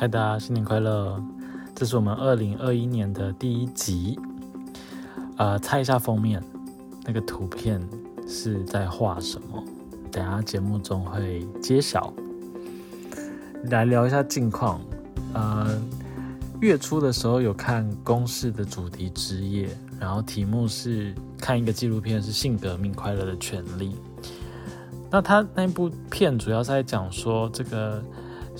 嗨，大家新年快乐！这是我们二零二一年的第一集。呃，猜一下封面那个图片是在画什么？等下节目中会揭晓。来聊一下近况。呃，月初的时候有看公式的主题之夜，然后题目是看一个纪录片，是性革命快乐的权利。那他那部片主要在讲说这个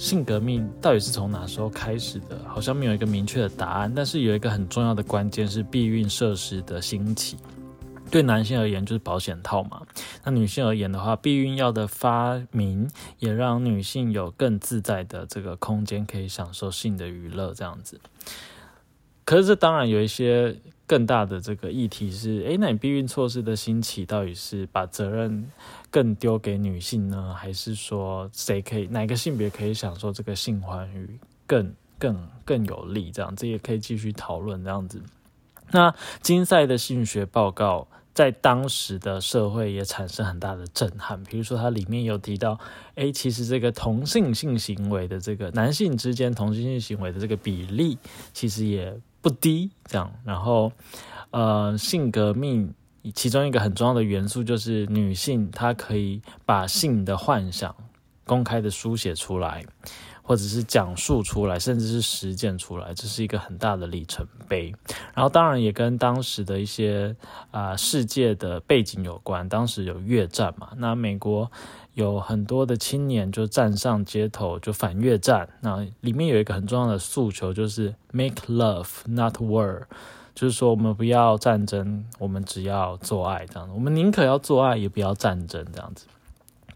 性革命到底是从哪时候开始的？好像没有一个明确的答案。但是有一个很重要的关键是避孕设施的兴起。对男性而言就是保险套嘛。那女性而言的话，避孕药的发明也让女性有更自在的这个空间，可以享受性的娱乐这样子。可是这当然有一些更大的这个议题是：诶，那你避孕措施的兴起到底是把责任？更丢给女性呢，还是说谁可以哪个性别可以享受这个性欢愉更更更有利？这样这也可以继续讨论这样子。那金赛的性学报告在当时的社会也产生很大的震撼。比如说，它里面有提到，诶，其实这个同性性行为的这个男性之间同性性行为的这个比例其实也不低。这样，然后呃，性革命。其中一个很重要的元素就是女性，她可以把性的幻想公开的书写出来，或者是讲述出来，甚至是实践出来，这是一个很大的里程碑。然后当然也跟当时的一些啊世界的背景有关。当时有越战嘛，那美国有很多的青年就站上街头就反越战。那里面有一个很重要的诉求就是 “make love, not war”。就是说，我们不要战争，我们只要做爱这样子。我们宁可要做爱，也不要战争这样子。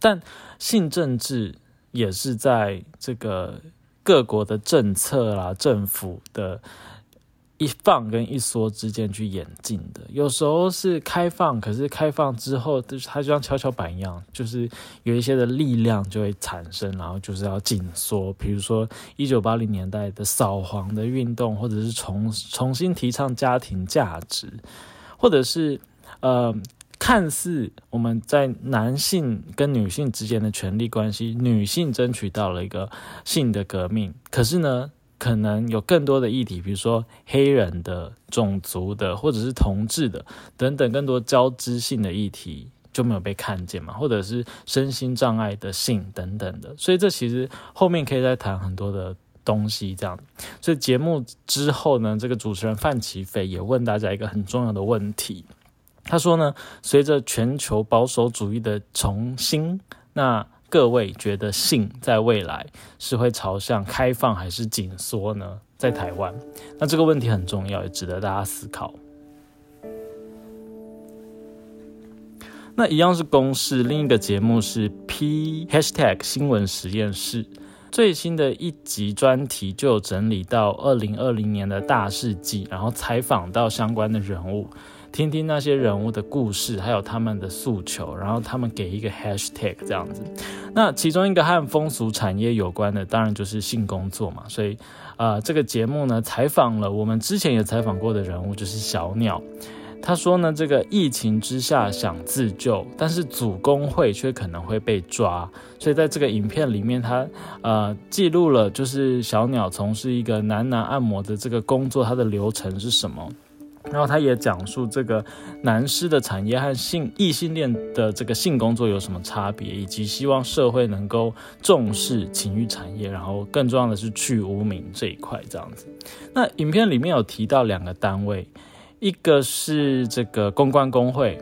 但性政治也是在这个各国的政策啦、政府的。一放跟一缩之间去演进的，有时候是开放，可是开放之后，就是它就像跷跷板一样，就是有一些的力量就会产生，然后就是要紧缩。比如说一九八零年代的扫黄的运动，或者是重重新提倡家庭价值，或者是呃，看似我们在男性跟女性之间的权利关系，女性争取到了一个性的革命，可是呢？可能有更多的议题，比如说黑人的、种族的，或者是同志的等等，更多交织性的议题就没有被看见嘛，或者是身心障碍的性等等的。所以这其实后面可以再谈很多的东西，这样。所以节目之后呢，这个主持人范奇飞也问大家一个很重要的问题，他说呢，随着全球保守主义的重新，那。各位觉得性在未来是会朝向开放还是紧缩呢？在台湾，那这个问题很重要，也值得大家思考。那一样是公式，另一个节目是 P Hashtag 新闻实验室最新的一集专题，就有整理到二零二零年的大事记，然后采访到相关的人物。听听那些人物的故事，还有他们的诉求，然后他们给一个 hashtag 这样子。那其中一个和风俗产业有关的，当然就是性工作嘛。所以，呃，这个节目呢，采访了我们之前也采访过的人物，就是小鸟。他说呢，这个疫情之下想自救，但是组工会却可能会被抓。所以在这个影片里面，他呃记录了就是小鸟从事一个男男按摩的这个工作，它的流程是什么。然后他也讲述这个男士的产业和性异性恋的这个性工作有什么差别，以及希望社会能够重视情欲产业，然后更重要的是去污名这一块这样子。那影片里面有提到两个单位，一个是这个公关工会，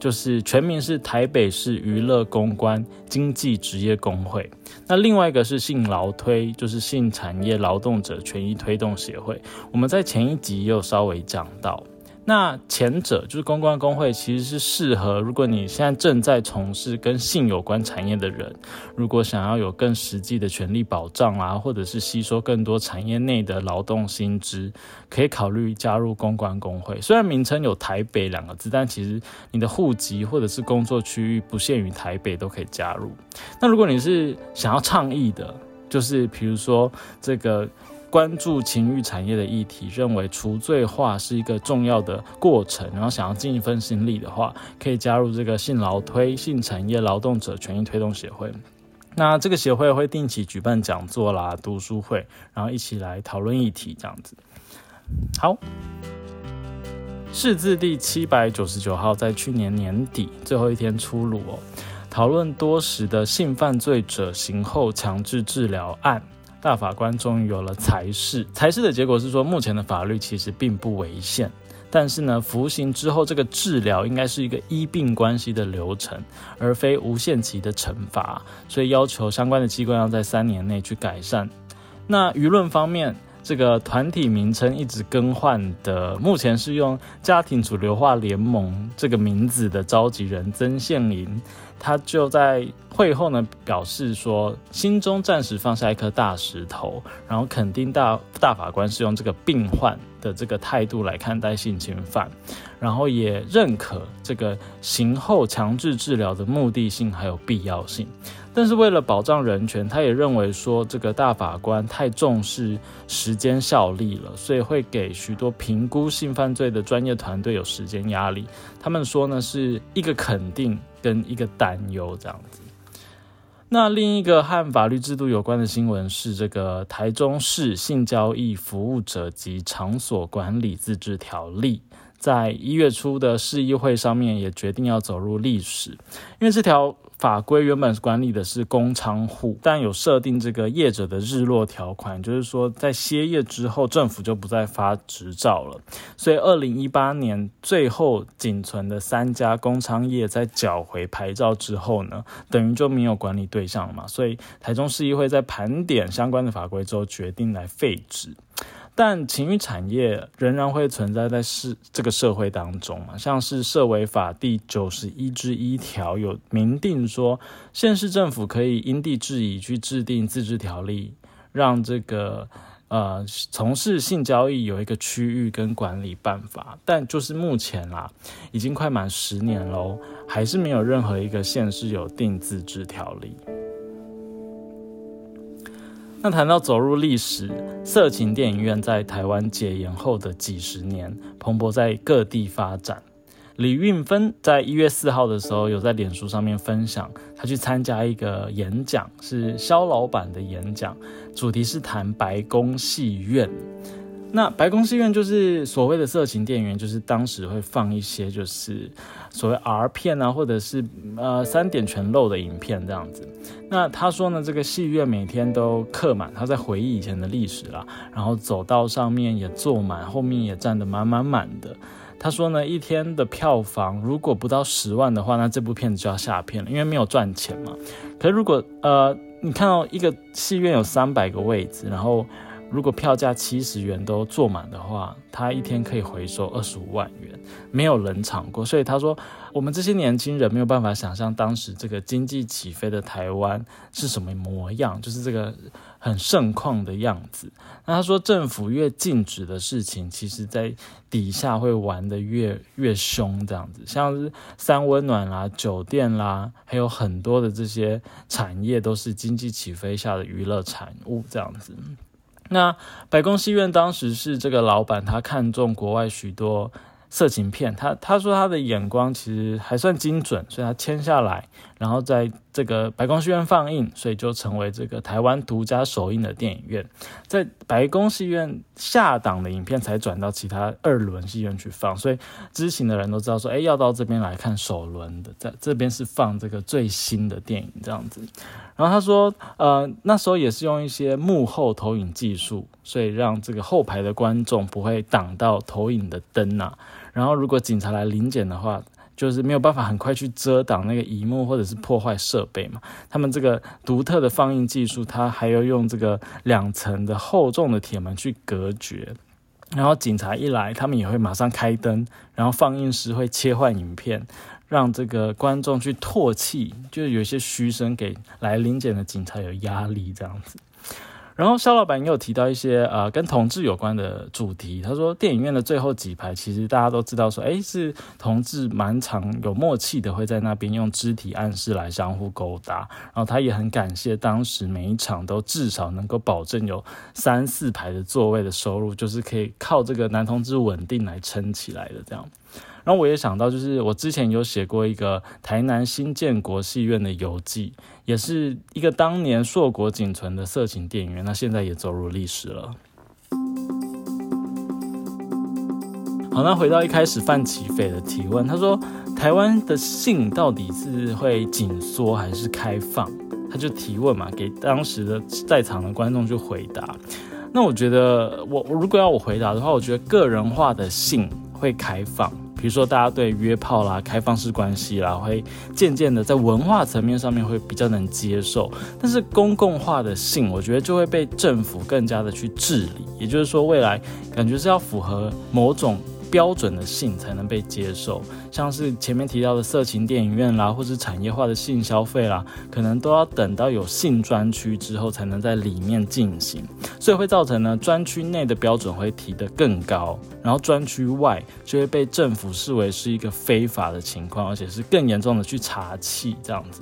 就是全名是台北市娱乐公关经济职业工会。那另外一个是性劳推，就是性产业劳动者权益推动协会。我们在前一集也有稍微讲到。那前者就是公关工会，其实是适合如果你现在正在从事跟性有关产业的人，如果想要有更实际的权利保障啊，或者是吸收更多产业内的劳动薪资，可以考虑加入公关工会。虽然名称有台北两个字，但其实你的户籍或者是工作区域不限于台北都可以加入。那如果你是想要倡议的，就是比如说这个。关注情欲产业的议题，认为除罪化是一个重要的过程，然后想要尽一份心力的话，可以加入这个性劳推性产业劳动者权益推动协会。那这个协会会定期举办讲座啦、读书会，然后一起来讨论议题，这样子。好，释字第七百九十九号在去年年底最后一天出炉哦，讨论多时的性犯罪者刑后强制治疗案，大法官终于有了裁示。裁示的结果是说，目前的法律其实并不违宪。但是呢，服刑之后，这个治疗应该是一个医病关系的流程，而非无限期的惩罚，所以要求相关的机关要在三年内去改善。那舆论方面，这个团体名称一直更换的，目前是用家庭主流化联盟这个名字的召集人曾宪林。他就在会后呢表示说，心中暂时放下一颗大石头，然后肯定大大法官是用这个病患的这个态度来看待性侵犯，然后也认可这个刑后强制治疗的目的性还有必要性。但是为了保障人权，他也认为说这个大法官太重视时间效力了，所以会给许多评估性犯罪的专业团队有时间压力。他们说呢是一个肯定跟一个担忧这样子。那另一个和法律制度有关的新闻是这个台中市性交易服务者及场所管理自治条例。在一月初的市议会上面也决定要走入历史，因为这条法规原本管理的是工仓户，但有设定这个业者的日落条款，就是说在歇业之后，政府就不再发执照了。所以二零一八年最后仅存的三家工仓业在缴回牌照之后呢，等于就没有管理对象嘛。所以台中市议会在盘点相关的法规之后，决定来废止。但情欲产业仍然会存在在市这个社会当中嘛，像是社违法第九十一之一条有明定说，县市政府可以因地制宜去制定自治条例，让这个呃从事性交易有一个区域跟管理办法。但就是目前啦，已经快满十年喽，还是没有任何一个县市有定自治条例。那谈到走入历史，色情电影院在台湾解严后的几十年，蓬勃在各地发展。李运芬在一月四号的时候，有在脸书上面分享，他去参加一个演讲，是肖老板的演讲，主题是谈白宫戏院。那白宫戏院就是所谓的色情电影院，就是当时会放一些就是所谓 R 片啊，或者是呃三点全露的影片这样子。那他说呢，这个戏院每天都客满，他在回忆以前的历史啦，然后走道上面也坐满，后面也站得满满满的。他说呢，一天的票房如果不到十万的话，那这部片子就要下片了，因为没有赚钱嘛。可是如果呃你看到一个戏院有三百个位置，然后如果票价七十元都坐满的话，他一天可以回收二十五万元，没有冷场过。所以他说，我们这些年轻人没有办法想象当时这个经济起飞的台湾是什么模样，就是这个很盛况的样子。那他说，政府越禁止的事情，其实在底下会玩的越越凶，这样子，像是三温暖啦、酒店啦，还有很多的这些产业都是经济起飞下的娱乐产物，这样子。那白宫戏院当时是这个老板，他看中国外许多色情片，他他说他的眼光其实还算精准，所以他签下来，然后在。这个白宫戏院放映，所以就成为这个台湾独家首映的电影院。在白宫戏院下档的影片才转到其他二轮戏院去放，所以知情的人都知道说，哎，要到这边来看首轮的，在这边是放这个最新的电影这样子。然后他说，呃，那时候也是用一些幕后投影技术，所以让这个后排的观众不会挡到投影的灯呐。然后如果警察来临检的话。就是没有办法很快去遮挡那个荧幕或者是破坏设备嘛。他们这个独特的放映技术，它还要用这个两层的厚重的铁门去隔绝。然后警察一来，他们也会马上开灯，然后放映师会切换影片，让这个观众去唾弃，就有些嘘声给来临检的警察有压力这样子。然后肖老板也有提到一些呃跟同志有关的主题。他说电影院的最后几排，其实大家都知道说，哎，是同志蛮常有默契的，会在那边用肢体暗示来相互勾搭。然后他也很感谢当时每一场都至少能够保证有三四排的座位的收入，就是可以靠这个男同志稳定来撑起来的这样。然后我也想到，就是我之前有写过一个台南新建国戏院的游记，也是一个当年硕果仅存的色情电影院，那现在也走入历史了。好，那回到一开始范启斐的提问，他说台湾的性到底是会紧缩还是开放？他就提问嘛，给当时的在场的观众去回答。那我觉得，我我如果要我回答的话，我觉得个人化的性会开放，比如说大家对约炮啦、开放式关系啦，会渐渐的在文化层面上面会比较能接受。但是公共化的性，我觉得就会被政府更加的去治理。也就是说，未来感觉是要符合某种。标准的性才能被接受，像是前面提到的色情电影院啦，或是产业化的性消费啦，可能都要等到有性专区之后才能在里面进行，所以会造成呢专区内的标准会提得更高，然后专区外就会被政府视为是一个非法的情况，而且是更严重的去查气这样子，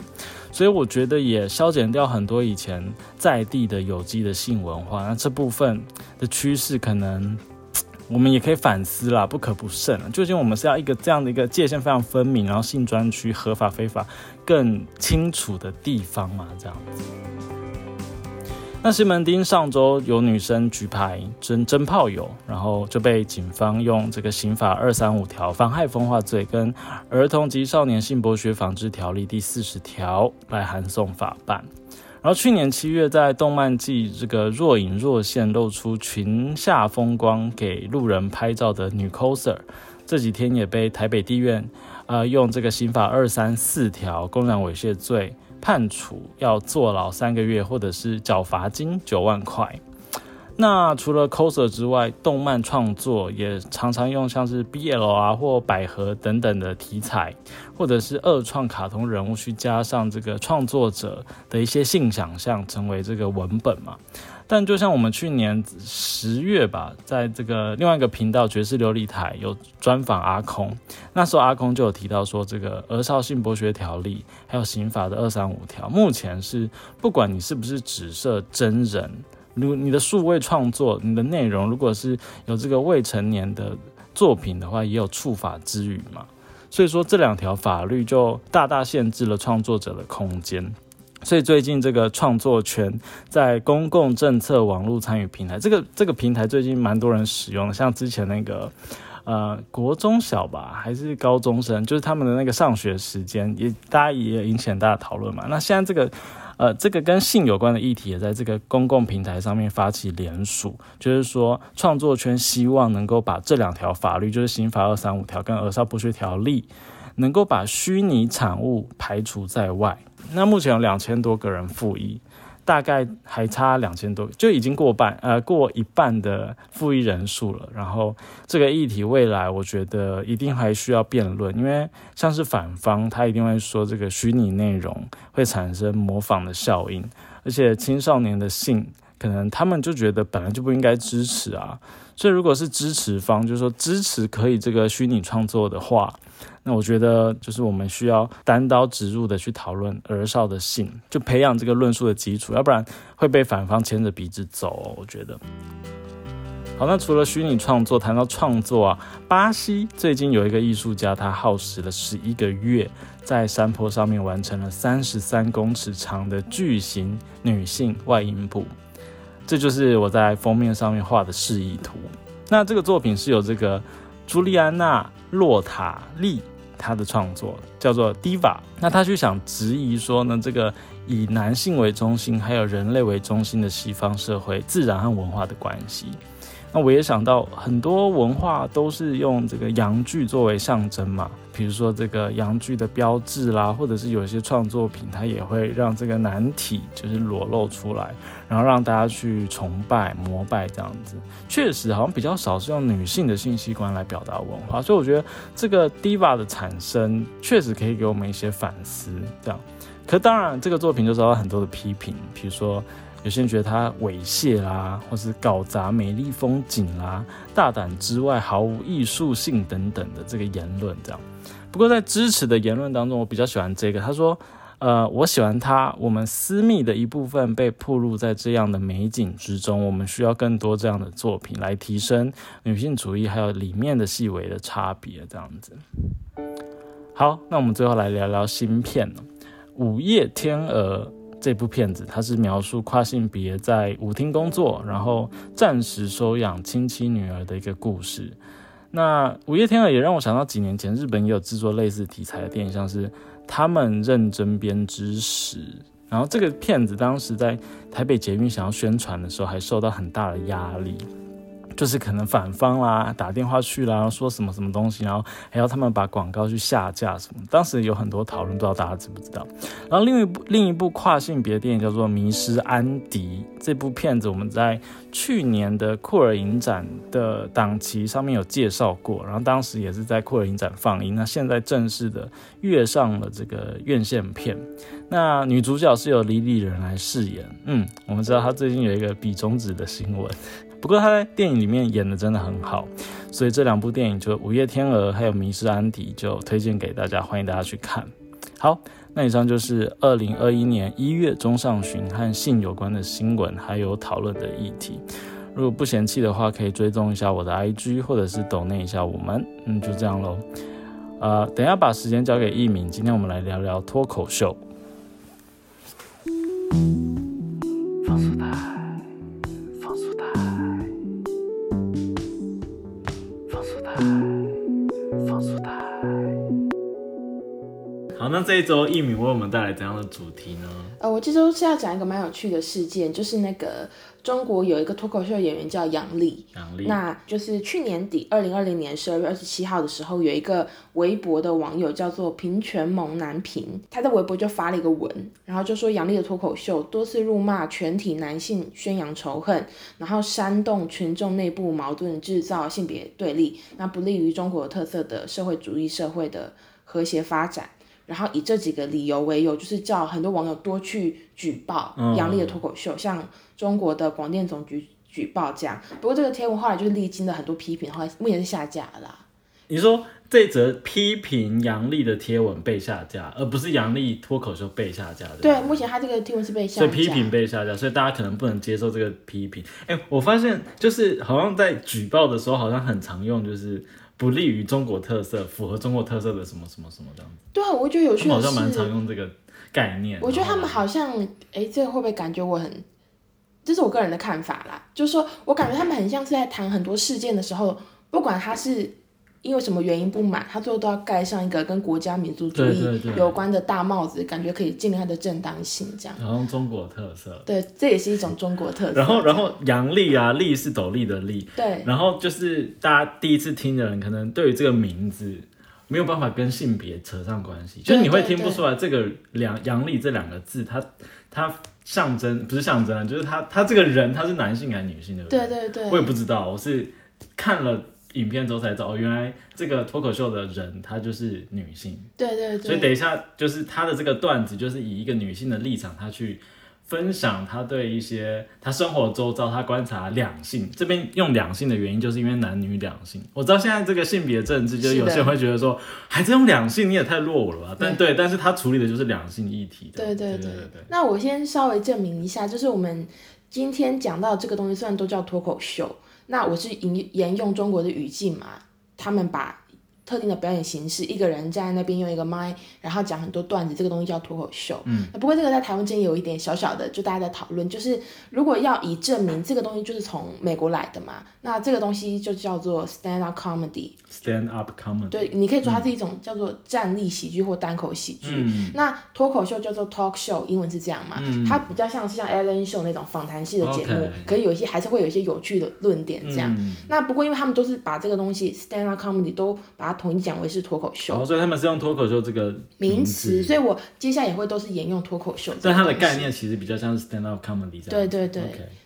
所以我觉得也消减掉很多以前在地的有机的性文化，那这部分的趋势可能。我们也可以反思啦，不可不慎。究竟我们是要一个这样的一个界限非常分明，然后性专区合法非法更清楚的地方嘛？这样子。那西门町上周有女生举牌真真炮友，然后就被警方用这个刑法二三五条妨害风化罪跟儿童及少年性剥削防治条例第四十条来函送法办。然后去年七月，在动漫季这个若隐若现露出裙下风光给路人拍照的女 coser，这几天也被台北地院，呃，用这个刑法二三四条公然猥亵罪判处要坐牢三个月，或者是缴罚金九万块。那除了 coser 之外，动漫创作也常常用像是 BL 啊或百合等等的题材，或者是二创卡通人物去加上这个创作者的一些性想象，成为这个文本嘛。但就像我们去年十月吧，在这个另外一个频道爵士琉璃台有专访阿空，那时候阿空就有提到说，这个儿少性剥削条例还有刑法的二三五条，目前是不管你是不是只设真人。如你的数位创作，你的内容如果是有这个未成年的作品的话，也有触法之余嘛。所以说这两条法律就大大限制了创作者的空间。所以最近这个创作权在公共政策网络参与平台，这个这个平台最近蛮多人使用的，像之前那个呃国中小吧，还是高中生，就是他们的那个上学时间，也大家也引起很大的讨论嘛。那现在这个。呃，这个跟性有关的议题也在这个公共平台上面发起联署，就是说创作圈希望能够把这两条法律，就是刑法二三五条跟儿少剥削条例，能够把虚拟产物排除在外。那目前有两千多个人复议。大概还差两千多，就已经过半，呃，过一半的复议人数了。然后这个议题未来，我觉得一定还需要辩论，因为像是反方，他一定会说这个虚拟内容会产生模仿的效应，而且青少年的性，可能他们就觉得本来就不应该支持啊。所以如果是支持方，就是说支持可以这个虚拟创作的话。那我觉得就是我们需要单刀直入的去讨论儿少的性，就培养这个论述的基础，要不然会被反方牵着鼻子走。我觉得。好，那除了虚拟创作，谈到创作啊，巴西最近有一个艺术家，他耗时了十一个月，在山坡上面完成了三十三公尺长的巨型女性外阴部，这就是我在封面上面画的示意图。那这个作品是由这个朱莉安娜·洛塔利。他的创作叫做 Diva，那他就想质疑说呢，这个以男性为中心，还有人类为中心的西方社会自然和文化的关系。那我也想到很多文化都是用这个阳具作为象征嘛，比如说这个阳具的标志啦，或者是有些创作品它也会让这个男体就是裸露出来，然后让大家去崇拜膜拜这样子。确实好像比较少是用女性的性器官来表达文化，所以我觉得这个 diva 的产生确实可以给我们一些反思。这样，可当然这个作品就遭到很多的批评，比如说。有些人觉得他猥亵啦，或是搞砸美丽风景啦，大胆之外毫无艺术性等等的这个言论，这样。不过在支持的言论当中，我比较喜欢这个。他说：“呃，我喜欢他，我们私密的一部分被暴露在这样的美景之中，我们需要更多这样的作品来提升女性主义，还有里面的细微的差别，这样子。好，那我们最后来聊聊新片《午夜天鹅》这部片子，它是描述跨性别在舞厅工作，然后暂时收养亲戚女儿的一个故事。那《午夜天鹅》也让我想到几年前日本也有制作类似题材的电影，像是。他们认真编织时，然后这个片子当时在台北捷运想要宣传的时候，还受到很大的压力。就是可能反方啦打电话去啦，说什么什么东西，然后还要他们把广告去下架什么。当时有很多讨论，不知道大家知不知道。然后另一部另一部跨性别电影叫做《迷失安迪》，这部片子我们在去年的库尔影展的档期上面有介绍过，然后当时也是在库尔影展放映。那现在正式的跃上了这个院线片。那女主角是由李李仁来饰演。嗯，我们知道她最近有一个比中指的新闻。不过他在电影里面演的真的很好，所以这两部电影就《午夜天鹅》还有《迷失安迪》就推荐给大家，欢迎大家去看。好，那以上就是二零二一年一月中上旬和性有关的新闻还有讨论的议题。如果不嫌弃的话，可以追踪一下我的 IG，或者是抖内一下我们。嗯，就这样喽。呃，等下把时间交给艺敏，今天我们来聊聊脱口秀。放松的。Thank you. 好，那这一周艺敏为我们带来怎样的主题呢？呃，我这周是要讲一个蛮有趣的事件，就是那个中国有一个脱口秀演员叫杨笠，杨笠，那就是去年底二零二零年十二月二十七号的时候，有一个微博的网友叫做平权萌男平，他在微博就发了一个文，然后就说杨笠的脱口秀多次辱骂全体男性，宣扬仇恨，然后煽动群众内部矛盾，制造性别对立，那不利于中国特色的社会主义社会的和谐发展。然后以这几个理由为由，就是叫很多网友多去举报杨笠的脱口秀，像中国的广电总局举报这样。不过这个贴文后来就是历经了很多批评，后来目前是下架了。你说这则批评杨笠的贴文被下架，而不是杨笠脱口秀被下架的？对，目前他这个贴文是被下架，所以批评被下架，所以大家可能不能接受这个批评。哎，我发现就是好像在举报的时候，好像很常用就是。不利于中国特色，符合中国特色的什么什么什么这样子。对啊，我觉得有些好像蛮常用这个概念。我觉得他们好像，哎，这个会不会感觉我很？这是我个人的看法啦，就是说我感觉他们很像是在谈很多事件的时候，不管他是。因为什么原因不满，他最后都要盖上一个跟国家民族主义有关的大帽子，感觉可以建立他的正当性，这样。然后中国特色。对，这也是一种中国特色。然后，然后杨笠啊，笠是斗笠的笠。对。然后就是大家第一次听的人，可能对于这个名字没有办法跟性别扯上关系，就是你会听不出来这个两杨笠这两个字，它它象征不是象征，就是他他这个人他是男性还是女性的？对对对。我也不知道，我是看了。影片之后才知道，哦原来这个脱口秀的人她就是女性。对对对。所以等一下就是她的这个段子，就是以一个女性的立场，她去分享她对一些她生活周遭，她观察两性。这边用两性的原因，就是因为男女两性。我知道现在这个性别政治，就是有些人会觉得说，还在用两性，你也太落伍了吧？但对，但是他处理的就是两性议题。对对对对。那我先稍微证明一下，就是我们今天讲到这个东西，虽然都叫脱口秀。那我是沿沿用中国的语境嘛，他们把。特定的表演形式，一个人站在那边用一个麦，然后讲很多段子，这个东西叫脱口秀。嗯，不过这个在台湾间有一点小小的，就大家在讨论，就是如果要以证明这个东西就是从美国来的嘛，那这个东西就叫做 stand up comedy。stand up comedy。对，你可以说它是一种叫做站立喜剧或单口喜剧。嗯。那脱口秀叫做 talk show，英文是这样嘛？嗯。它比较像是像 Ellen Show 那种访谈式的节目，可以有一些还是会有一些有趣的论点这样。嗯。那不过因为他们都是把这个东西 stand up comedy 都把它。统一讲为是脱口秀，所以他们是用脱口秀这个名词，所以我接下来也会都是沿用脱口秀。但它的概念其实比较像是 stand up comedy。对对对。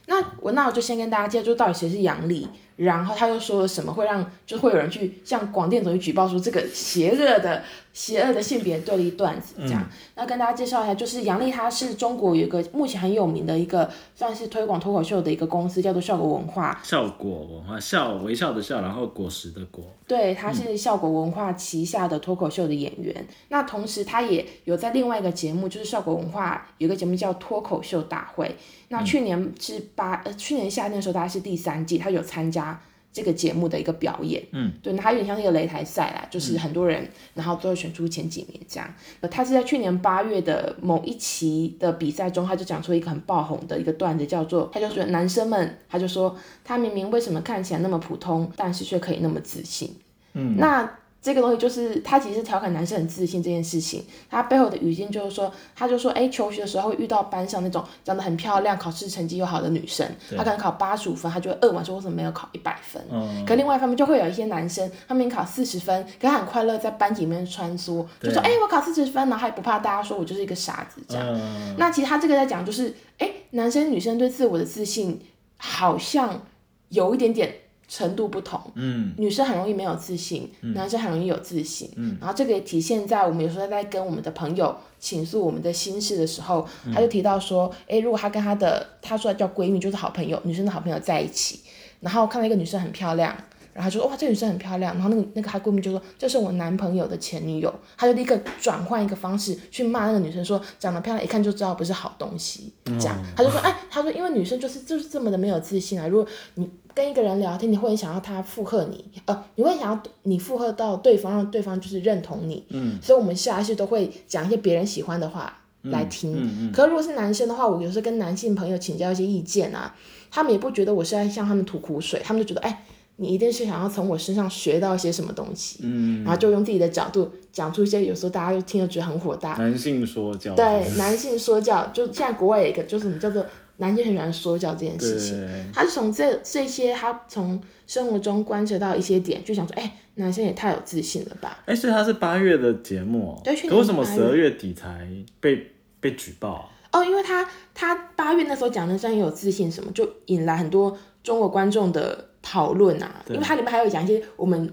那我那我就先跟大家介绍，就到底谁是杨笠，然后他又说了什么会让就会有人去向广电总局举报说这个邪恶的邪恶的性别对立段子这样。那跟大家介绍一下，就是杨丽她是中国有一个目前很有名的一个算是推广脱口秀的一个公司，叫做效果文化。效果文化笑微笑的笑，然后果实的果。对，她是效果文化旗下的脱口秀的演员。那同时她也有在另外一个节目，就是效果文化有个节目叫脱口秀大会。那去年是八呃，去年夏天的时候，大概是第三季，她有参加这个节目的一个表演。嗯，对，那他有点像一个擂台赛啦，就是很多人，然后都会选出前几名这样。呃，他是在去年八月的某一期的比赛中，他就讲出一个很爆红的一个段子，叫做他就说男生们，他就说他明明为什么看起来那么普通，但是却可以那么自信。嗯，那。这个东西就是他其实调侃男生很自信这件事情，他背后的语境就是说，他就说，哎，求学的时候会遇到班上那种长得很漂亮、考试成绩又好的女生，他可能考八十五分，他就会扼腕说，为什么没有考一百分？嗯，可另外一方面就会有一些男生，他明明考四十分，可他很快乐在班级里面穿梭，就说，哎，我考四十分，然后还不怕大家说我就是一个傻子这样。那其实他这个在讲就是，哎，男生女生对自我的自信好像有一点点。程度不同，嗯，女生很容易没有自信，男生很容易有自信，嗯，然后这个也体现在我们有时候在跟我们的朋友倾诉我们的心事的时候，他就提到说，哎，如果他跟他的他说叫闺蜜，就是好朋友，女生的好朋友在一起，然后看到一个女生很漂亮。然后就说哇，这女生很漂亮。然后那个那个她闺蜜就说这是我男朋友的前女友，她就立刻转换一个方式去骂那个女生，说长得漂亮一看就知道不是好东西。这样，她就说哎，她说因为女生就是就是这么的没有自信啊。如果你跟一个人聊天，你会想要他附和你，呃，你会想要你附和到对方，让对方就是认同你。嗯，所以我们下意识都会讲一些别人喜欢的话来听。嗯嗯。可是如果是男生的话，我有时候跟男性朋友请教一些意见啊，他们也不觉得我是在向他们吐苦水，他们就觉得哎。你一定是想要从我身上学到一些什么东西，嗯，然后就用自己的角度讲出一些，有时候大家就听了觉得很火大。男性说教。对，男性说教，就现在国外有一个，就是什么叫做男性很喜欢说教这件事情。他是从这这些，他从生活中观察到一些点，就想说，哎，男生也太有自信了吧？哎，所以他是八月的节目，对，可为什么十二月底才被被举报？哦，因为他他八月那时候讲的像有自信什么，就引来很多中国观众的。讨论啊，因为它里面还有讲一些我们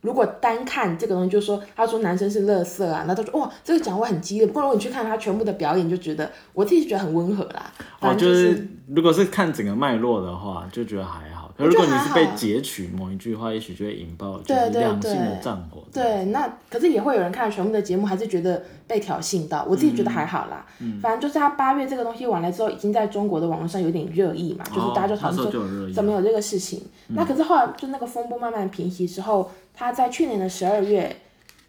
如果单看这个东西，就是说他说男生是乐色啊，那他说哇这个讲话很激烈。不过如果你去看他全部的表演，就觉得我自己觉得很温和啦。哦，就是如果是看整个脉络的话，就觉得还好。如果你是被截取某一句话，也许就会引爆就是两性的战火。对，那可是也会有人看全部的节目，还是觉得被挑衅到。我自己觉得还好啦，反正就是他八月这个东西完了之后，已经在中国的网络上有点热议嘛，就是大家就讨论说怎么有这个事情。那可是后来就那个风波慢慢平息之后，他在去年的十二月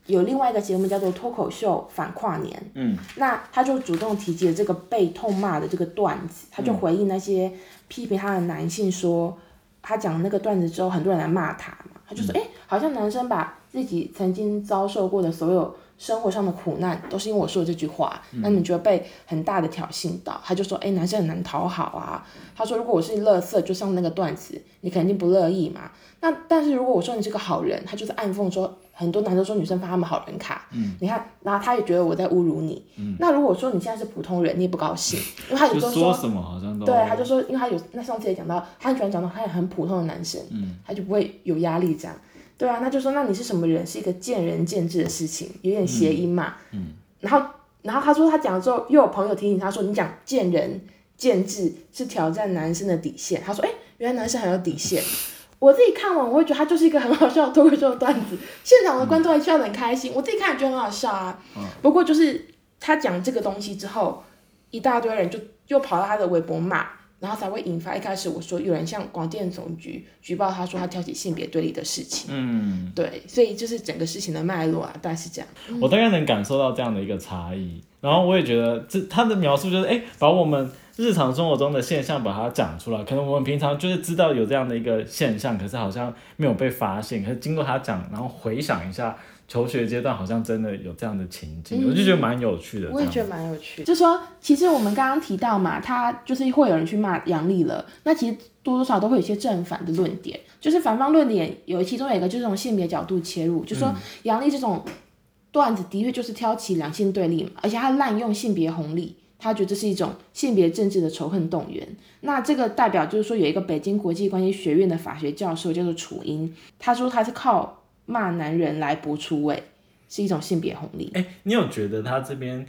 有另外一个节目叫做《脱口秀反跨年》。嗯，那他就主动提及了这个被痛骂的这个段子，他就回应那些批评他的男性说。他讲那个段子之后，很多人来骂他嘛，他就说：“哎，好像男生把自己曾经遭受过的所有生活上的苦难，都是因为我说的这句话，那你觉得被很大的挑衅到？”他就说：“哎，男生很难讨好啊。”他说：“如果我是乐色，就像那个段子，你肯定不乐意嘛。那但是如果我说你是个好人，他就是暗讽说。”很多男生说女生发他们好人卡，你看，然后他也觉得我在侮辱你。那如果说你现在是普通人，你也不高兴，因为他有时候说什么好像都对，他就说，因为他有那上次也讲到，他很喜欢讲到他也很普通的男生，他就不会有压力这样。对啊，那就说那你是什么人？是一个见仁见智的事情，有点谐音嘛。然后，然后他说他讲了之后，又有朋友提醒他说，你讲见仁见智是挑战男生的底线。他说，哎，原来男生很有底线。我自己看完，我会觉得他就是一个很好笑的脱口秀段子，现场的观众还笑得很开心。我自己看也觉得很好笑啊。不过就是他讲这个东西之后，一大堆人就又跑到他的微博骂，然后才会引发一开始我说有人向广电总局举报他说他挑起性别对立的事情。嗯，对，所以就是整个事情的脉络啊，大概是这样。我大概能感受到这样的一个差异，然后我也觉得这他的描述就是哎，把我们。日常生活中的现象，把它讲出来，可能我们平常就是知道有这样的一个现象，可是好像没有被发现。可是经过他讲，然后回想一下求学阶段，好像真的有这样的情景，我就觉得蛮有趣的。我也觉得蛮有趣。就说其实我们刚刚提到嘛，他就是会有人去骂杨丽了，那其实多多少都会有一些正反的论点，就是反方论点有其中有一个就是从性别角度切入，就说杨丽这种段子的确就是挑起两性对立嘛，而且他滥用性别红利。他觉得这是一种性别政治的仇恨动员。那这个代表就是说，有一个北京国际关系学院的法学教授叫做楚英，他说他是靠骂男人来博出位，是一种性别红利。哎，你有觉得他这边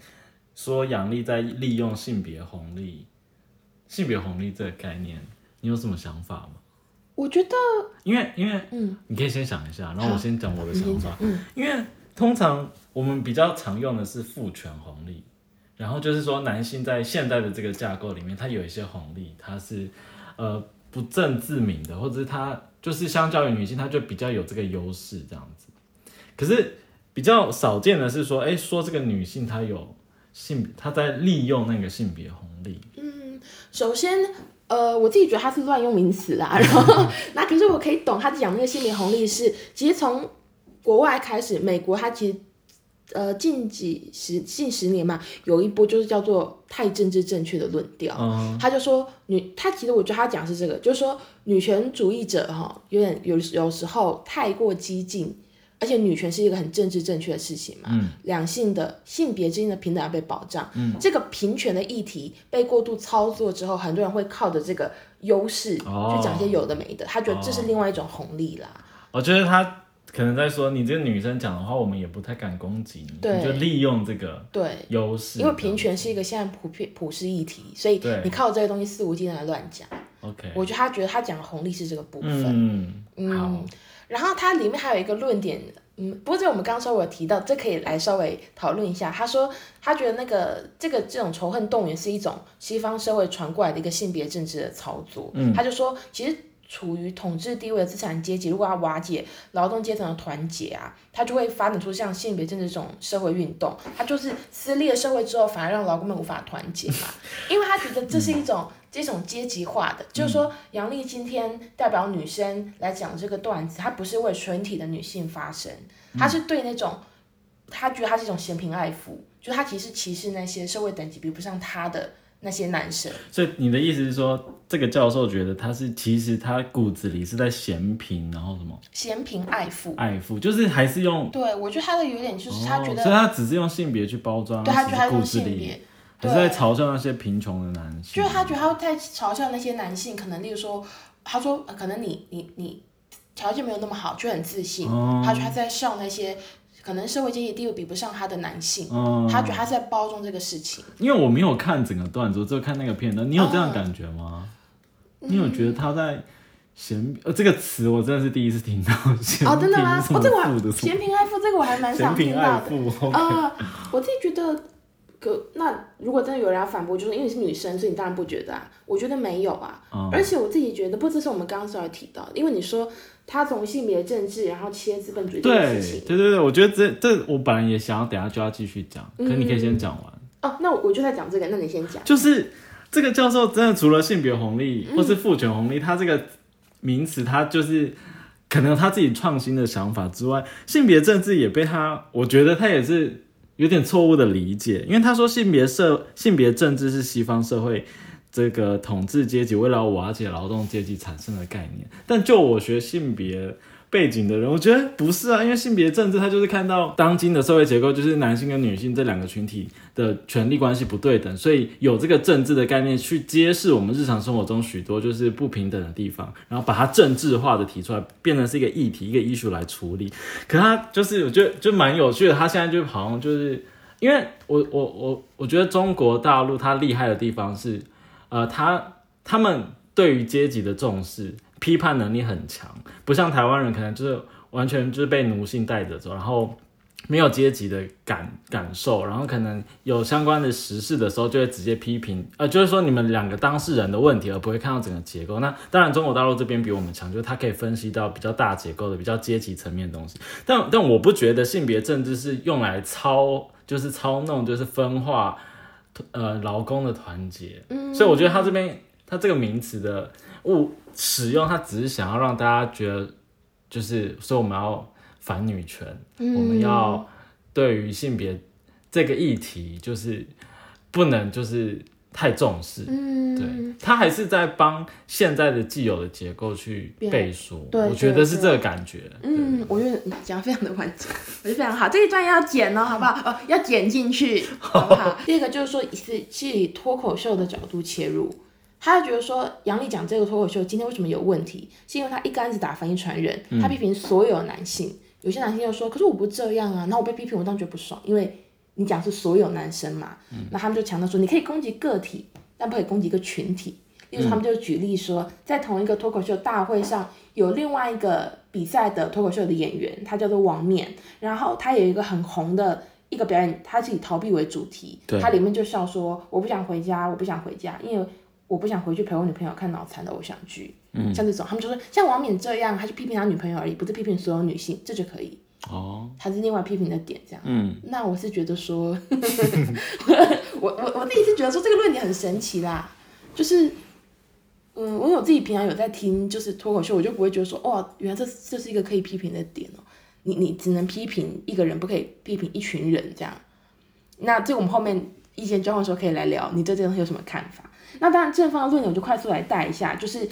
说杨丽在利用性别红利、性别红利这个概念，你有什么想法吗？我觉得，因为因为嗯，你可以先想一下，然后我先讲我的想法。嗯，因为通常我们比较常用的是父权红利。然后就是说，男性在现代的这个架构里面，他有一些红利，他是呃不正自明的，或者是他就是相较于女性，他就比较有这个优势这样子。可是比较少见的是说，哎，说这个女性她有性，她在利用那个性别红利。嗯，首先，呃，我自己觉得他是乱用名词啦。然后，那可是我可以懂他讲那个性别红利是，其实从国外开始，美国它其实。呃，近几十近十年嘛，有一波就是叫做太政治正确的论调。他就说女，他其实我觉得他讲是这个，就是说女权主义者哈，有点有有时候太过激进，而且女权是一个很政治正确的事情嘛。两性的性别之间的平等要被保障。这个平权的议题被过度操作之后，很多人会靠着这个优势去讲一些有的没的，他觉得这是另外一种红利啦。我觉得他。可能在说你这个女生讲的话，我们也不太敢攻击你，你就利用这个对优势，因为平权是一个现在普遍普世议题，所以你靠这些东西肆无忌惮的乱讲。OK，我觉得他觉得他讲的红利是这个部分。嗯嗯，然后它里面还有一个论点，嗯，不过这我们刚刚稍微有提到，这可以来稍微讨论一下。他说他觉得那个这个这种仇恨动员是一种西方社会传过来的一个性别政治的操作。嗯，他就说其实。处于统治地位的资产阶级，如果要瓦解劳动阶层的团结啊，他就会发展出像性别政治这种社会运动。他就是撕裂社会之后，反而让劳工们无法团结嘛，因为他觉得这是一种这种阶级化的。就是说，杨丽今天代表女生来讲这个段子，她不是为全体的女性发声，她是对那种她觉得她是一种嫌贫爱富，就她其实歧视那些社会等级比不上她的。那些男生，所以你的意思是说，这个教授觉得他是其实他骨子里是在嫌贫，然后什么？嫌贫爱富，爱富就是还是用？对，我觉得他的有点就是他觉得，所以他只是用性别去包装，对他觉得他骨子里还是在嘲笑那些贫穷的男性，就是他觉得他在嘲笑那些男性，可能例如说，他说可能你你你条件没有那么好，就很自信，他觉得他在笑那些。可能社会阶级地位比不上他的男性，他觉得他在包装这个事情。因为我没有看整个段子，我只有看那个片段。你有这样感觉吗？你有觉得他在嫌呃这个词，我真的是第一次听到。哦，真的吗？哦，这个我嫌贫爱富，这个我还蛮想听到的。啊，我自己觉得。可那如果真的有人要反驳，就是因为你是女生，所以你当然不觉得啊？我觉得没有啊，而且我自己觉得，不只是我们刚刚稍微提到，因为你说他从性别政治，然后切资本主义这件事情，对对对，我觉得这这我本来也想要等下就要继续讲，可你可以先讲完哦。那我我就在讲这个，那你先讲。就是这个教授真的除了性别红利或是父权红利，他这个名词他就是可能他自己创新的想法之外，性别政治也被他，我觉得他也是。有点错误的理解，因为他说性别社性别政治是西方社会这个统治阶级为了瓦解劳动阶级产生的概念，但就我学性别。背景的人，我觉得不是啊，因为性别政治，它就是看到当今的社会结构，就是男性跟女性这两个群体的权利关系不对等，所以有这个政治的概念去揭示我们日常生活中许多就是不平等的地方，然后把它政治化的提出来，变成是一个议题，一个 issue 来处理。可他就是我觉得就蛮有趣的，他现在就好像就是因为我我我我觉得中国大陆它厉害的地方是，呃，他他们对于阶级的重视。批判能力很强，不像台湾人，可能就是完全就是被奴性带着走，然后没有阶级的感感受，然后可能有相关的时事的时候，就会直接批评，呃，就是说你们两个当事人的问题，而不会看到整个结构。那当然，中国大陆这边比我们强，就是它可以分析到比较大结构的、比较阶级层面的东西。但但我不觉得性别政治是用来操，就是操弄，就是分化，呃，劳工的团结。嗯，所以我觉得他这边他这个名词的误。使用它只是想要让大家觉得，就是说我们要反女权，我们要对于性别这个议题，就是不能就是太重视。嗯，对，他还是在帮现在的既有的结构去背书，对我觉得是这个感觉。嗯，我觉得你讲得非常的完整，我觉得非常好。这一段要剪哦，好不好？哦，要剪进去，好不好？第二个就是说，是是以脱口秀的角度切入，他就觉得说，杨丽讲这个脱口秀今天为什么有问题，是因为他一竿子打翻一船人，他批评所有男性，有些男性就说，可是我不这样啊，那我被批评，我当然觉得不爽，因为你讲是所有男生嘛，那他们就强调说，你可以攻击个体，但不可以攻击一个群体。例如，他们就举例说，在同一个脱口秀大会上，有另外一个比赛的脱口秀的演员，他叫做王冕，然后他有一个很红的一个表演，他是以逃避为主题，他里面就笑说，我不想回家，我不想回家，因为我不想回去陪我女朋友看脑残的偶像剧，嗯，像这种，他们就说像王冕这样，他就批评他女朋友而已，不是批评所有女性，这就可以。哦，他是另外批评的点，这样。嗯，那我是觉得说，我我我自己是觉得说这个论点很神奇啦，就是，嗯，我有自己平常有在听就是脱口秀，我就不会觉得说，哦，原来这这是一个可以批评的点哦，你你只能批评一个人，不可以批评一群人这样。那这我们后面意见交换的时候可以来聊，你对这个东西有什么看法？那当然正方的论点我就快速来带一下，就是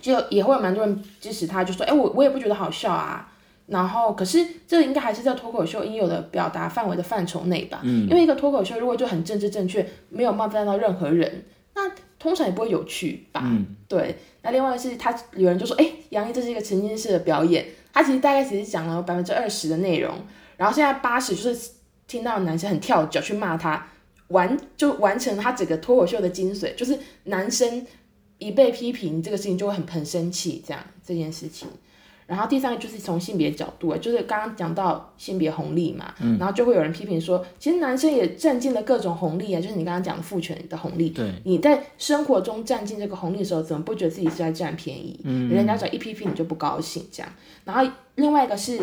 就也会有蛮多人支持他，就说，哎，我我也不觉得好笑啊。然后，可是这应该还是在脱口秀应有的表达范围的范畴内吧？嗯，因为一个脱口秀如果就很政治正确，没有冒犯到任何人，那通常也不会有趣吧？嗯，对。那另外是他有人就说，哎，杨毅这是一个沉浸式的表演，他其实大概只是讲了百分之二十的内容，然后现在八十就是听到男生很跳脚去骂他，完就完成他整个脱口秀的精髓，就是男生一被批评这个事情就会很很生气，这样这件事情。然后第三个就是从性别角度，就是刚刚讲到性别红利嘛，然后就会有人批评说，其实男生也占尽了各种红利啊，就是你刚刚讲的父权的红利。对，你在生活中占尽这个红利的时候，怎么不觉得自己是在占便宜？嗯，人家只要一批评你就不高兴这样。然后另外一个是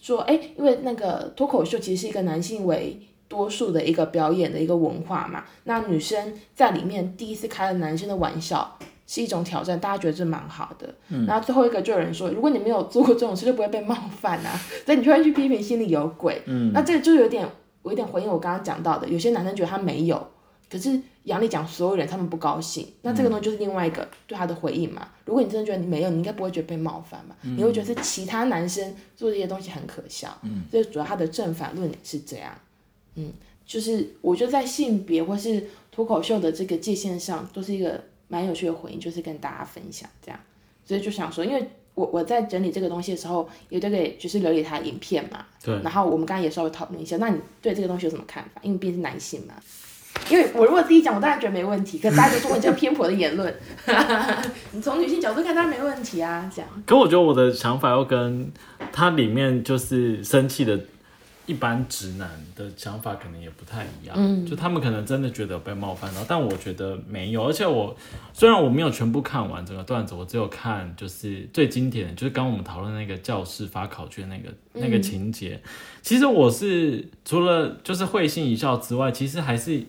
说，哎，因为那个脱口秀其实是一个男性为多数的一个表演的一个文化嘛，那女生在里面第一次开了男生的玩笑。是一种挑战，大家觉得这蛮好的。嗯然后最后一个就有人说，如果你没有做过这种事，就不会被冒犯啊，所以你就会去批评心里有鬼。嗯，那这个就有点，我有点回应我刚刚讲到的，有些男生觉得他没有，可是杨丽讲所有人他们不高兴，那这个东西就是另外一个对他的回应嘛。如果你真的觉得你没有，你应该不会觉得被冒犯嘛，你会觉得是其他男生做这些东西很可笑。嗯，所以主要他的正反论点是这样。嗯，就是我觉得在性别或是脱口秀的这个界限上，都是一个。蛮有趣的回应，就是跟大家分享这样，所以就想说，因为我我在整理这个东西的时候，也就给就是留给他影片嘛，对，然后我们刚刚也稍微讨论一下，那你对这个东西有什么看法？因为毕竟是男性嘛，因为我如果自己讲，我当然觉得没问题，可大家就说我这样偏颇的言论，你从女性角度看，当然没问题啊，这样。可我觉得我的想法要跟他里面就是生气的。一般直男的想法可能也不太一样，嗯，就他们可能真的觉得被冒犯到，但我觉得没有。而且我虽然我没有全部看完整个段子，我只有看就是最经典的，就是刚我们讨论那个教室发考卷那个那个情节。其实我是除了就是会心一笑之外，其实还是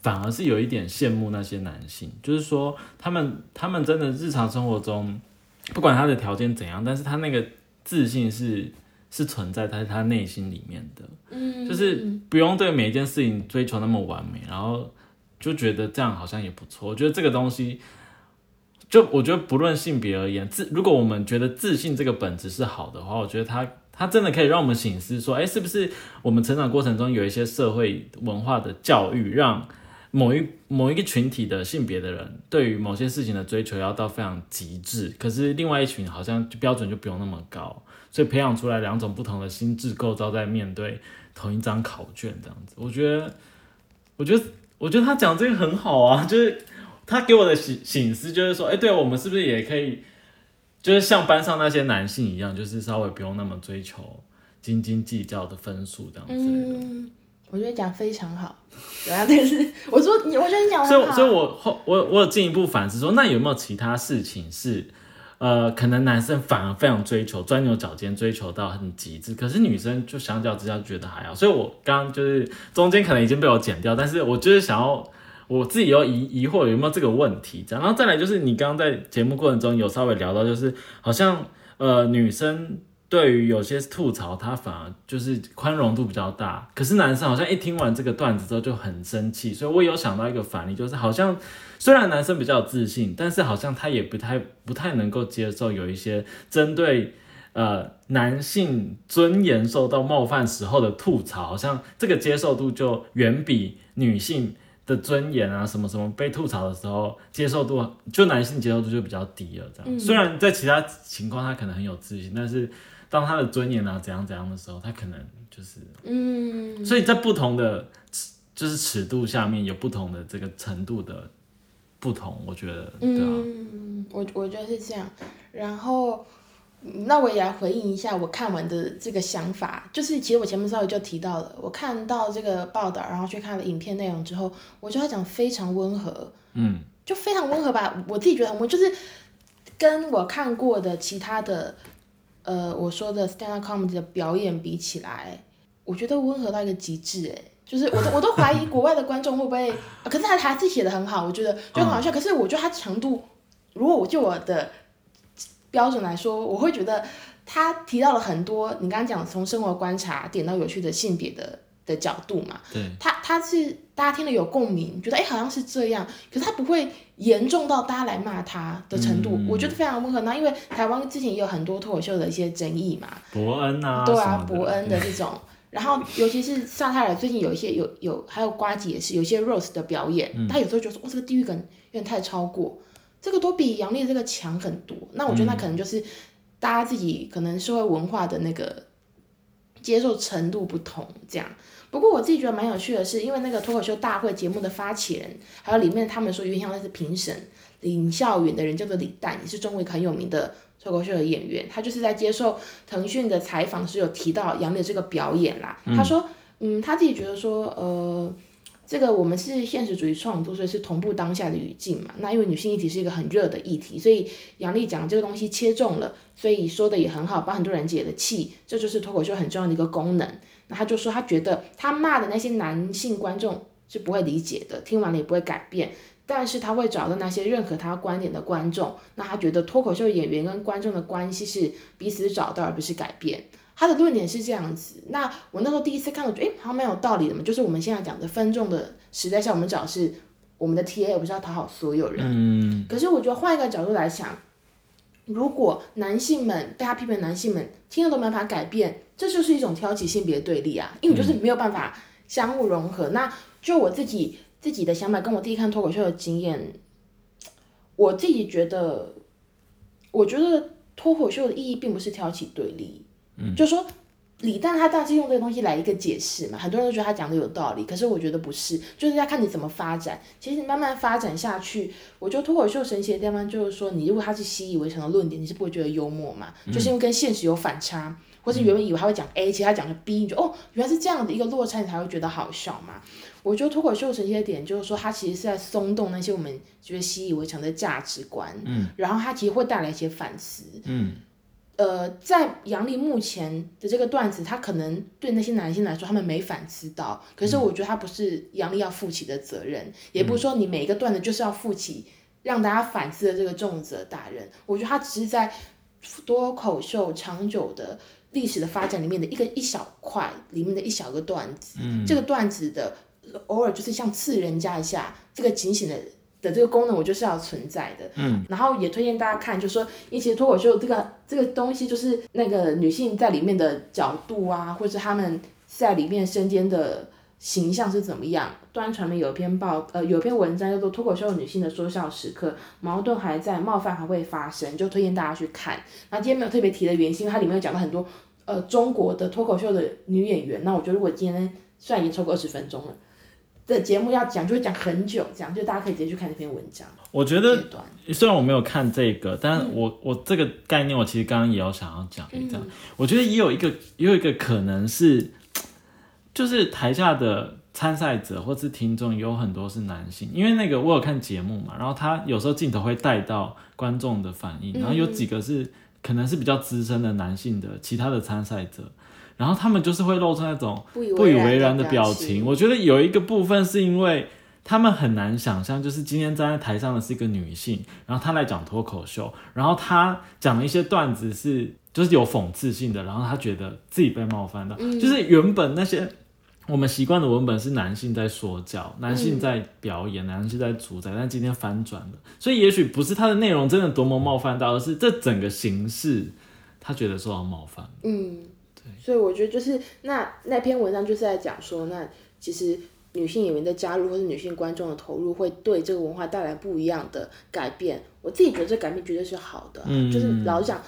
反而是有一点羡慕那些男性，就是说他们他们真的日常生活中不管他的条件怎样，但是他那个自信是。是存在在他内心里面的，嗯，就是不用对每一件事情追求那么完美，然后就觉得这样好像也不错。我觉得这个东西，就我觉得不论性别而言，自如果我们觉得自信这个本质是好的话，我觉得它它真的可以让我们醒思说，哎，是不是我们成长过程中有一些社会文化的教育，让某一某一个群体的性别的人对于某些事情的追求要到非常极致，可是另外一群好像就标准就不用那么高。所以培养出来两种不同的心智构造，在面对同一张考卷这样子，我觉得，我觉得，我觉得他讲这个很好啊，就是他给我的醒醒思，就是说，哎，对我们是不是也可以，就是像班上那些男性一样，就是稍微不用那么追求斤斤计较的分数这样子。嗯，我觉得讲非常好，对啊，但是我说你，我觉得你讲所以，所以我后我我有进一步反思说，那有没有其他事情是？呃，可能男生反而非常追求钻牛角尖，追求到很极致，可是女生就相较之下觉得还好。所以我刚刚就是中间可能已经被我剪掉，但是我就是想要我自己有疑疑惑有没有这个问题这样。然后再来就是你刚刚在节目过程中有稍微聊到，就是好像呃女生对于有些吐槽，他反而就是宽容度比较大。可是男生好像一听完这个段子之后就很生气，所以我有想到一个反例，就是好像虽然男生比较有自信，但是好像他也不太不太能够接受有一些针对呃男性尊严受到冒犯时候的吐槽，好像这个接受度就远比女性。的尊严啊，什么什么被吐槽的时候，接受度就男性接受度就比较低了。这样，虽然在其他情况他可能很有自信，但是当他的尊严啊怎样怎样的时候，他可能就是嗯，所以在不同的就是尺度下面有不同的这个程度的不同，我觉得，嗯，我我觉得是这样，然后。那我也来回应一下我看完的这个想法，就是其实我前面稍微就提到了，我看到这个报道，然后去看了影片内容之后，我觉得他讲非常温和，嗯，就非常温和吧，我自己觉得我就是跟我看过的其他的，呃，我说的 stand up comedy 的表演比起来，我觉得温和到一个极致，哎，就是我都我都怀疑国外的观众会不会，可是他台词写的很好，我觉得就很好笑，可是我觉得他程度，如果我就我的。标准来说，我会觉得他提到了很多你刚刚讲从生活观察点到有趣的性别的的角度嘛。对。他他是大家听了有共鸣，觉得哎好像是这样，可是他不会严重到大家来骂他的程度，我觉得非常温和。那因为台湾之前也有很多脱口秀的一些争议嘛。伯恩啊。对啊，伯恩的这种，然后尤其是萨泰尔最近有一些有有还有瓜姐也是有一些 rose 的表演，他有时候觉得哇这个地域梗有点太超过。这个都比杨丽这个强很多，那我觉得那可能就是大家自己可能社会文化的那个接受程度不同这样。不过我自己觉得蛮有趣的是，因为那个脱口秀大会节目的发起人，还有里面他们说有点像那是评审林孝允的人叫做李诞，也是中国很有名的脱口秀的演员，他就是在接受腾讯的采访时有提到杨丽这个表演啦。他说，嗯，他自己觉得说，呃。这个我们是现实主义创作，所以是同步当下的语境嘛。那因为女性议题是一个很热的议题，所以杨丽讲这个东西切中了，所以说的也很好，帮很多人解了气。这就是脱口秀很重要的一个功能。那他就说，他觉得他骂的那些男性观众是不会理解的，听完了也不会改变，但是他会找到那些认可他观点的观众。那他觉得脱口秀演员跟观众的关系是彼此找到，而不是改变。他的论点是这样子，那我那时候第一次看，我觉得诶，好像蛮有道理的嘛。就是我们现在讲的分众的时代下，我们找是我们的 T A，不是要讨好所有人。嗯。可是我觉得换一个角度来想，如果男性们被他批评，男性们听了都没办法改变，这就是一种挑起性别对立啊，因为就是没有办法相互融合。那就我自己自己的想法，跟我自己看脱口秀的经验，我自己觉得，我觉得脱口秀的意义并不是挑起对立。嗯就说李诞他当然是用这个东西来一个解释嘛，很多人都觉得他讲的有道理，可是我觉得不是，就是要看你怎么发展。其实慢慢发展下去，我觉得脱口秀神奇的地方就是说，你如果他是习以为常的论点，你是不会觉得幽默嘛，就是因为跟现实有反差，或是原本以为他会讲 A，其实他讲的 B，你就哦原来是这样的一个落差，你才会觉得好笑嘛。我觉得脱口秀神奇的点就是说，它其实是在松动那些我们觉得习以为常的价值观，嗯，然后它其实会带来一些反思，嗯。呃，在杨丽目前的这个段子，他可能对那些男性来说，他们没反思到。可是我觉得他不是杨丽要负起的责任，也不是说你每一个段子就是要负起让大家反思的这个重责大任。我觉得他只是在多口秀长久的历史的发展里面的一个一小块里面的一小个段子。嗯，这个段子的偶尔就是像刺人家一下，这个警醒的。的这个功能，我就是要存在的。嗯，然后也推荐大家看，就是说，一些脱口秀这个这个东西，就是那个女性在里面的角度啊，或者他们在里面身兼的形象是怎么样。端传媒有一篇报，呃，有篇文章叫做《脱口秀女性的说笑时刻》，矛盾还在，冒犯还会发生，就推荐大家去看。那今天没有特别提的原因，因为它里面有讲到很多呃中国的脱口秀的女演员。那我觉得如果今天虽然已经超过二十分钟了。的节目要讲就会讲很久，这样就大家可以直接去看这篇文章。我觉得虽然我没有看这个，但我我这个概念我其实刚刚也有想要讲一讲。我觉得也有一个也有一个可能是，就是台下的参赛者或是听众有很多是男性，因为那个我有看节目嘛，然后他有时候镜头会带到观众的反应，然后有几个是可能是比较资深的男性的其他的参赛者。然后他们就是会露出那种不以为然的表情。我觉得有一个部分是因为他们很难想象，就是今天站在台上的是一个女性，然后她来讲脱口秀，然后她讲的一些段子是就是有讽刺性的，然后她觉得自己被冒犯到，嗯。就是原本那些我们习惯的文本是男性在说教，男性在表演，男性在主宰，但今天翻转了，所以也许不是他的内容真的多么冒犯到，而是这整个形式他觉得受到冒犯。嗯，所以我觉得就是那那篇文章就是在讲说，那其实女性演员的加入或是女性观众的投入，会对这个文化带来不一样的改变。我自己觉得这改变绝对是好的啊、嗯就是老实讲，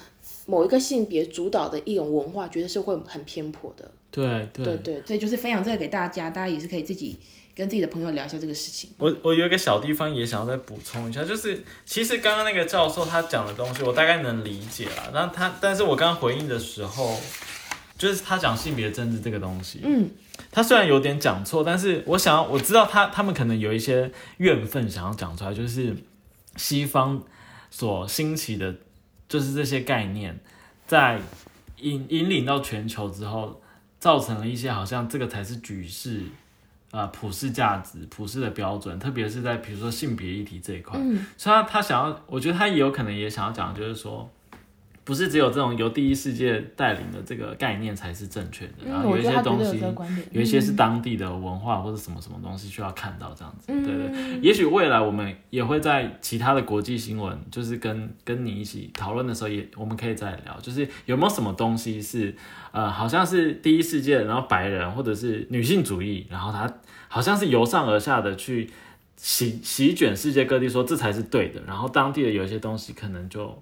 某一个性别主导的一种文化，绝对是会很偏颇的。对对对对，所以就是分享这个给大家，大家也是可以自己跟自己的朋友聊一下这个事情。我我有一个小地方也想要再补充一下，就是其实刚刚那个教授他讲的东西，我大概能理解啦。那他，但是我刚刚回应的时候，就是他讲性别政治这个东西，嗯，他虽然有点讲错，但是我想要我知道他他们可能有一些怨愤想要讲出来，就是西方所兴起的，就是这些概念，在引引领到全球之后，造成了一些好像这个才是举世。啊，普世价值、普世的标准，特别是在比如说性别议题这一块，嗯。所以他他想要，我觉得他也有可能也想要讲，就是说，不是只有这种由第一世界带领的这个概念才是正确的，然嗯，后有一些东西有一些是当地的文化或者什么什么东西需要看到这样子，嗯对对。也许未来我们也会在其他的国际新闻，就是跟跟你一起讨论的时候也，我们可以再聊，就是有没有什么东西是呃，好像是第一世界，然后白人或者是女性主义，然后它好像是由上而下的去席席卷世界各地，说这才是对的，然后当地的有一些东西可能就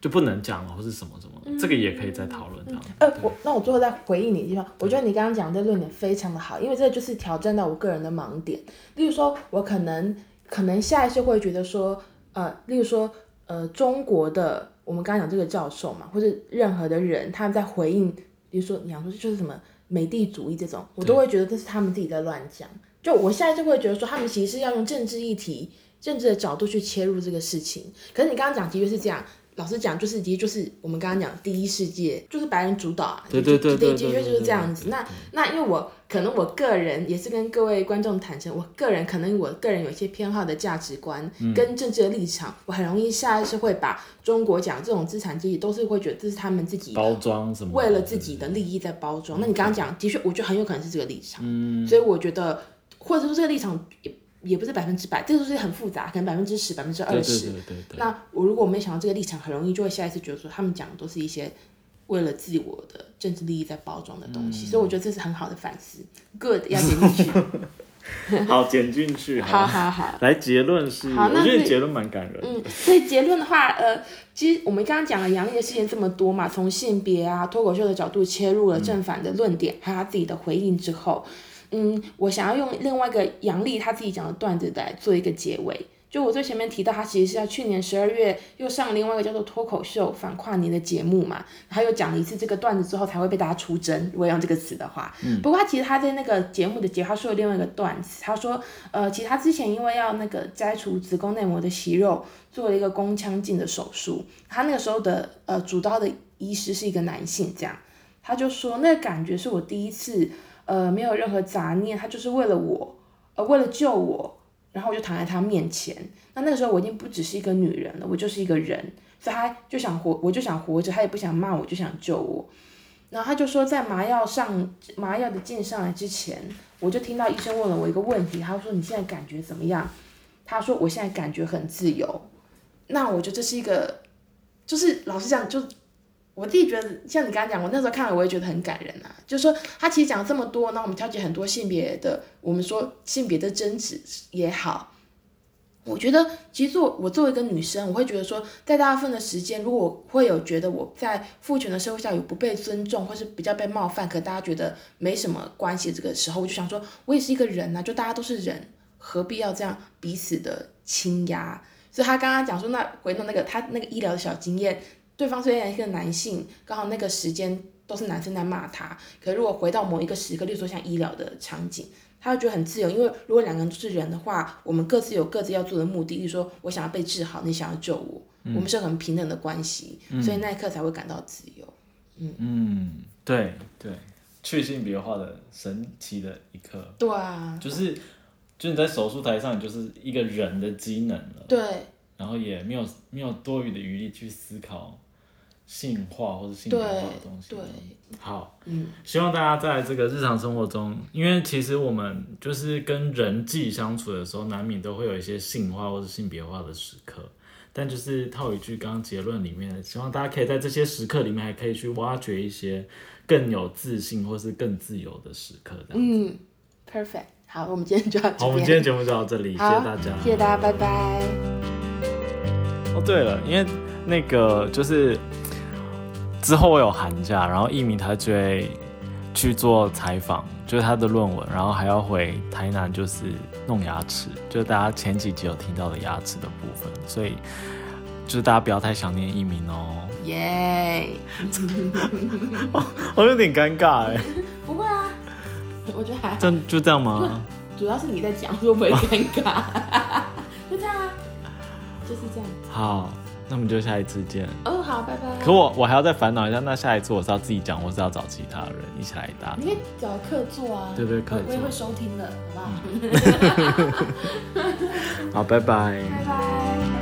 就不能讲了，或是什么什么，这个也可以再讨论这样。呃，我那我最后再回应你的地方，我觉得你刚刚讲的这论点非常的好，因为这就是挑战到我个人的盲点。例如说，我可能可能下一次会觉得说，呃，例如说，呃，中国的我们刚刚讲这个教授嘛，或者任何的人，他们在回应，比如说你想说就是什么美帝主义这种，我都会觉得这是他们自己在乱讲。就我现在就会觉得说，他们其实是要用政治议题、政治的角度去切入这个事情。可是你刚刚讲的确是这样，老实讲，就是的确就是我们刚刚讲第一世界，就是白人主导啊，对对对对的确就是这样子。那那因为我可能我个人也是跟各位观众坦诚，我个人可能我个人有一些偏好的价值观嗯跟政治的立场，我很容易下意识会把中国讲这种资产阶级都是会觉得这是他们自己包装什么？为了自己的利益在包装。那你刚刚讲，的确，我觉得很有可能是这个立场。嗯，所以我觉得，或者说这个立场也也不是百分之百，这个东西很复杂，可能百分之十、百分之二十。对对对。那我如果没想到这个立场，很容易就会下一次觉得说，他们讲的都是一些为了自我的政治利益在包装的东西。所以我觉得这是很好的反思，good 要点进去。好，剪进去。好好好。来结论是，好那是我觉得结论蛮感人的。嗯，所以结论的话，呃，其实我们刚刚讲了杨笠的事情这么多嘛，从性别啊、脱口秀的角度切入了正反的论点，还有他自己的回应之后，嗯，我想要用另外一个杨笠他自己讲的段子来做一个结尾。就我最前面提到，他其实是在去年十二月又上了另外一个叫做脱口秀反跨年的节目嘛，他又讲了一次这个段子之后才会被大家出征，如果用这个词的话。不过他其实他在那个节目的结，他说了另外一个段子，他说，呃，其实他之前因为要那个摘除子宫内膜的息肉，做了一个宫腔镜的手术，他那个时候的呃主刀的医师是一个男性，这样，他就说那个感觉是我第一次，呃，没有任何杂念，他就是为了我，呃，为了救我。然后我就躺在他面前，那那个时候我已经不只是一个女人了，我就是一个人，所以他就想活，我就想活着，他也不想骂我，就想救我。然后他就说，在麻药上麻药的镜上来之前，我就听到医生问了我一个问题，他说你现在感觉怎么样？他说我现在感觉很自由。那我觉得这是一个，就是老实讲，就我自己觉得，像你刚刚讲，我那时候看了我也觉得很感人啊。就是说他其实讲了这么多，那我们挑起很多性别的，我们说性别的争执也好。我觉得，其实作我作为一个女生，我会觉得说，在大部分的时间，如果我会有觉得我在父权的社会下有不被尊重，或是比较被冒犯，可大家觉得没什么关系，这个时候我就想说，我也是一个人呐、就大家都是人，何必要这样彼此的倾压？所以他刚刚讲说，那回到那个他那个医疗的小经验，对方虽然一个男性，刚好那个时间都是男生在骂他，可如果回到某一个时刻，例如说像医疗的场景。他会觉得很自由，因为如果两个人都是人的话，我们各自有各自要做的目的，例如说我想要被治好，你想要救我，我们是很平等的关系，所以那一刻才会感到自由。嗯嗯，对对，去性别化的神奇的一刻，对啊，就是就你在手术台上，你就是一个人的机能了，对，然后也没有没有多余的余力去思考性化或者性别化的东西。对，好，嗯，希望大家在这个日常生活中，因为其实我们就是跟人际相处的时候，难免都会有一些性化或者性别化的时刻。但就是套一句刚刚结论里面的，希望大家可以在这些时刻里面，还可以去挖掘一些更有自信或是更自由的时刻。嗯，perfect。好，我们今天就到。好，我们今天节目就到这里，谢谢大家，谢谢大家，拜拜。哦，对了，因为那个就是之后我有寒假，然后艺名他就会去做采访，就是他的论文，然后还要回台南，就是弄牙齿，就是大家前几集有听到的牙齿的部分，所以就是大家不要太想念艺名哦。耶、我有点尴尬哎，不会啊，我觉得还好，这就这样吗？主要是你在讲，会不会尴尬？就这样啊，就是这样。好，那我们就下一次见。哦，好，拜拜。可我我还要再烦恼一下，那下一次我是要自己讲，我是要找其他人一起来搭你？可以找客座啊，对对客座我也会收听的，好不好？好，拜拜。拜拜。